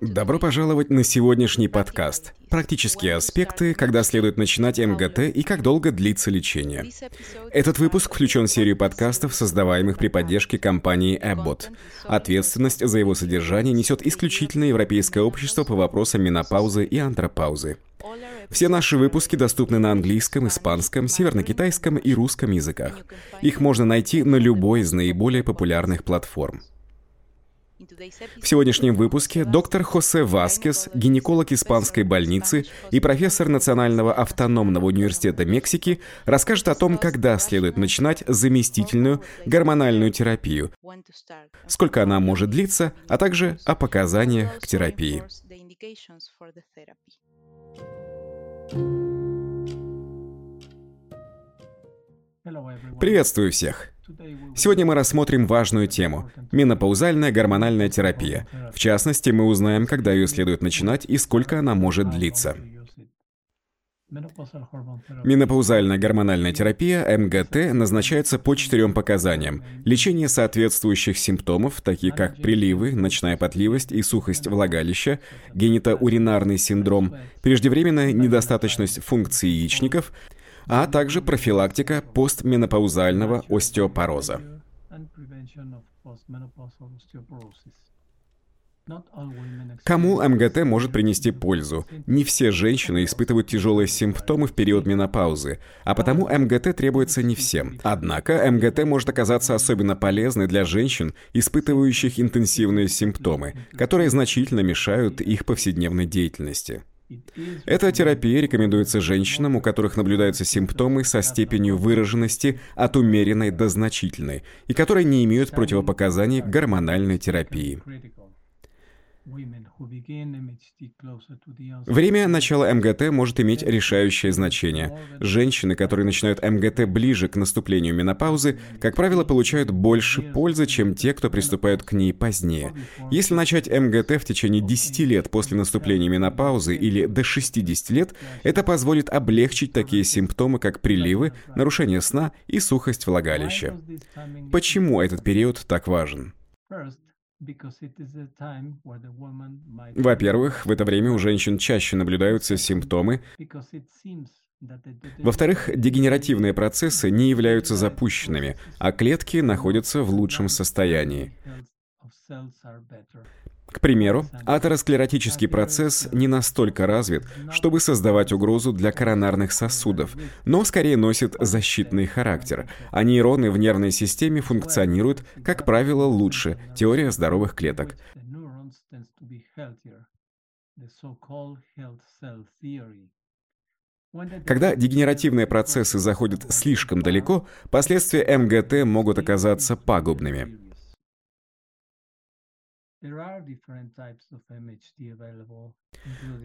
Добро пожаловать на сегодняшний подкаст. Практические аспекты, когда следует начинать МГТ и как долго длится лечение. Этот выпуск включен в серию подкастов, создаваемых при поддержке компании Abbott. Ответственность за его содержание несет исключительно Европейское общество по вопросам менопаузы и антропаузы. Все наши выпуски доступны на английском, испанском, северно-китайском и русском языках. Их можно найти на любой из наиболее популярных платформ. В сегодняшнем выпуске доктор Хосе Васкес, гинеколог испанской больницы и профессор Национального автономного университета Мексики, расскажет о том, когда следует начинать заместительную гормональную терапию, сколько она может длиться, а также о показаниях к терапии. Приветствую всех! Сегодня мы рассмотрим важную тему – менопаузальная гормональная терапия. В частности, мы узнаем, когда ее следует начинать и сколько она может длиться. Менопаузальная гормональная терапия, МГТ, назначается по четырем показаниям. Лечение соответствующих симптомов, такие как приливы, ночная потливость и сухость влагалища, генитоуринарный синдром, преждевременная недостаточность функций яичников – а также профилактика постменопаузального остеопороза. Кому МГТ может принести пользу? Не все женщины испытывают тяжелые симптомы в период менопаузы, а потому МГТ требуется не всем. Однако МГТ может оказаться особенно полезной для женщин, испытывающих интенсивные симптомы, которые значительно мешают их повседневной деятельности. Эта терапия рекомендуется женщинам, у которых наблюдаются симптомы со степенью выраженности от умеренной до значительной и которые не имеют противопоказаний к гормональной терапии. Время начала МГТ может иметь решающее значение. Женщины, которые начинают МГТ ближе к наступлению менопаузы, как правило, получают больше пользы, чем те, кто приступают к ней позднее. Если начать МГТ в течение 10 лет после наступления менопаузы или до 60 лет, это позволит облегчить такие симптомы, как приливы, нарушение сна и сухость влагалища. Почему этот период так важен? Во-первых, в это время у женщин чаще наблюдаются симптомы. Во-вторых, дегенеративные процессы не являются запущенными, а клетки находятся в лучшем состоянии. К примеру, атеросклеротический процесс не настолько развит, чтобы создавать угрозу для коронарных сосудов, но скорее носит защитный характер, а нейроны в нервной системе функционируют, как правило, лучше, теория здоровых клеток. Когда дегенеративные процессы заходят слишком далеко, последствия МГТ могут оказаться пагубными.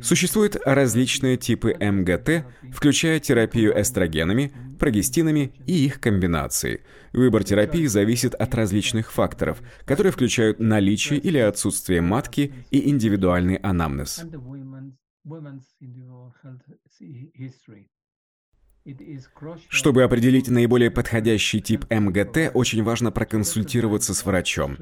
Существуют различные типы МГТ, включая терапию эстрогенами, прогестинами и их комбинации. Выбор терапии зависит от различных факторов, которые включают наличие или отсутствие матки и индивидуальный анамнез. Чтобы определить наиболее подходящий тип МГТ, очень важно проконсультироваться с врачом.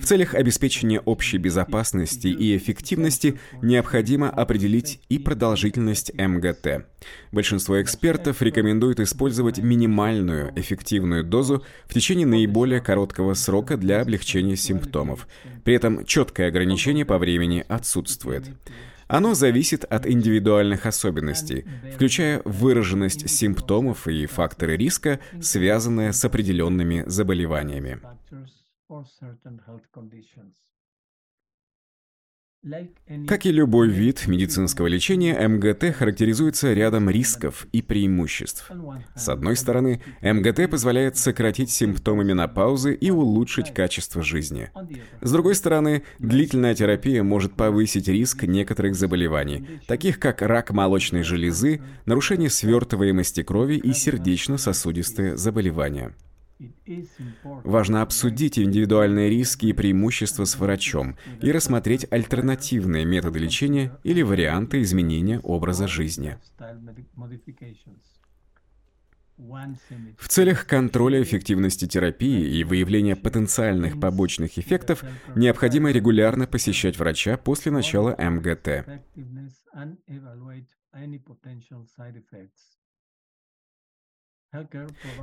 В целях обеспечения общей безопасности и эффективности необходимо определить и продолжительность МГТ. Большинство экспертов рекомендуют использовать минимальную эффективную дозу в течение наиболее короткого срока для облегчения симптомов. При этом четкое ограничение по времени отсутствует. Оно зависит от индивидуальных особенностей, включая выраженность симптомов и факторы риска, связанные с определенными заболеваниями. Как и любой вид медицинского лечения, МГТ характеризуется рядом рисков и преимуществ. С одной стороны, МГТ позволяет сократить симптомы менопаузы и улучшить качество жизни. С другой стороны, длительная терапия может повысить риск некоторых заболеваний, таких как рак молочной железы, нарушение свертываемости крови и сердечно-сосудистые заболевания. Важно обсудить индивидуальные риски и преимущества с врачом и рассмотреть альтернативные методы лечения или варианты изменения образа жизни. В целях контроля эффективности терапии и выявления потенциальных побочных эффектов необходимо регулярно посещать врача после начала МГТ.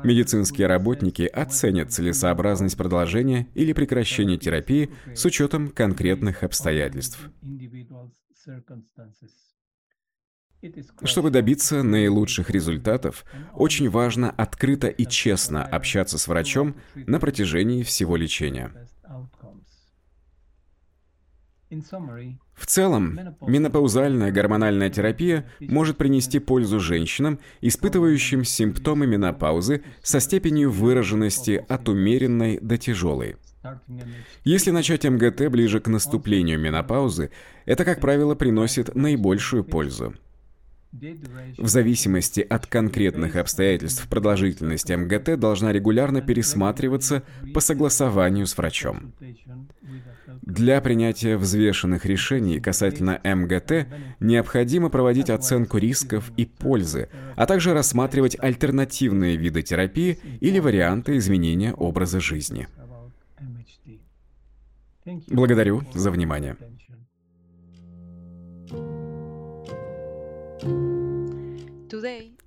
Медицинские работники оценят целесообразность продолжения или прекращения терапии с учетом конкретных обстоятельств. Чтобы добиться наилучших результатов, очень важно открыто и честно общаться с врачом на протяжении всего лечения. В целом, менопаузальная гормональная терапия может принести пользу женщинам, испытывающим симптомы менопаузы со степенью выраженности от умеренной до тяжелой. Если начать МГТ ближе к наступлению менопаузы, это, как правило, приносит наибольшую пользу. В зависимости от конкретных обстоятельств продолжительность МГТ должна регулярно пересматриваться по согласованию с врачом. Для принятия взвешенных решений касательно МГТ необходимо проводить оценку рисков и пользы, а также рассматривать альтернативные виды терапии или варианты изменения образа жизни. Благодарю за внимание.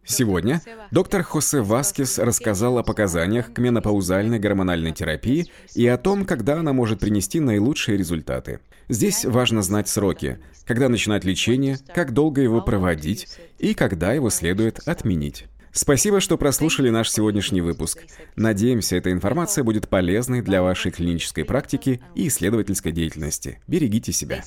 Сегодня доктор Хосе Васкес рассказал о показаниях к менопаузальной гормональной терапии и о том, когда она может принести наилучшие результаты. Здесь важно знать сроки, когда начинать лечение, как долго его проводить и когда его следует отменить. Спасибо, что прослушали наш сегодняшний выпуск. Надеемся, эта информация будет полезной для вашей клинической практики и исследовательской деятельности. Берегите себя.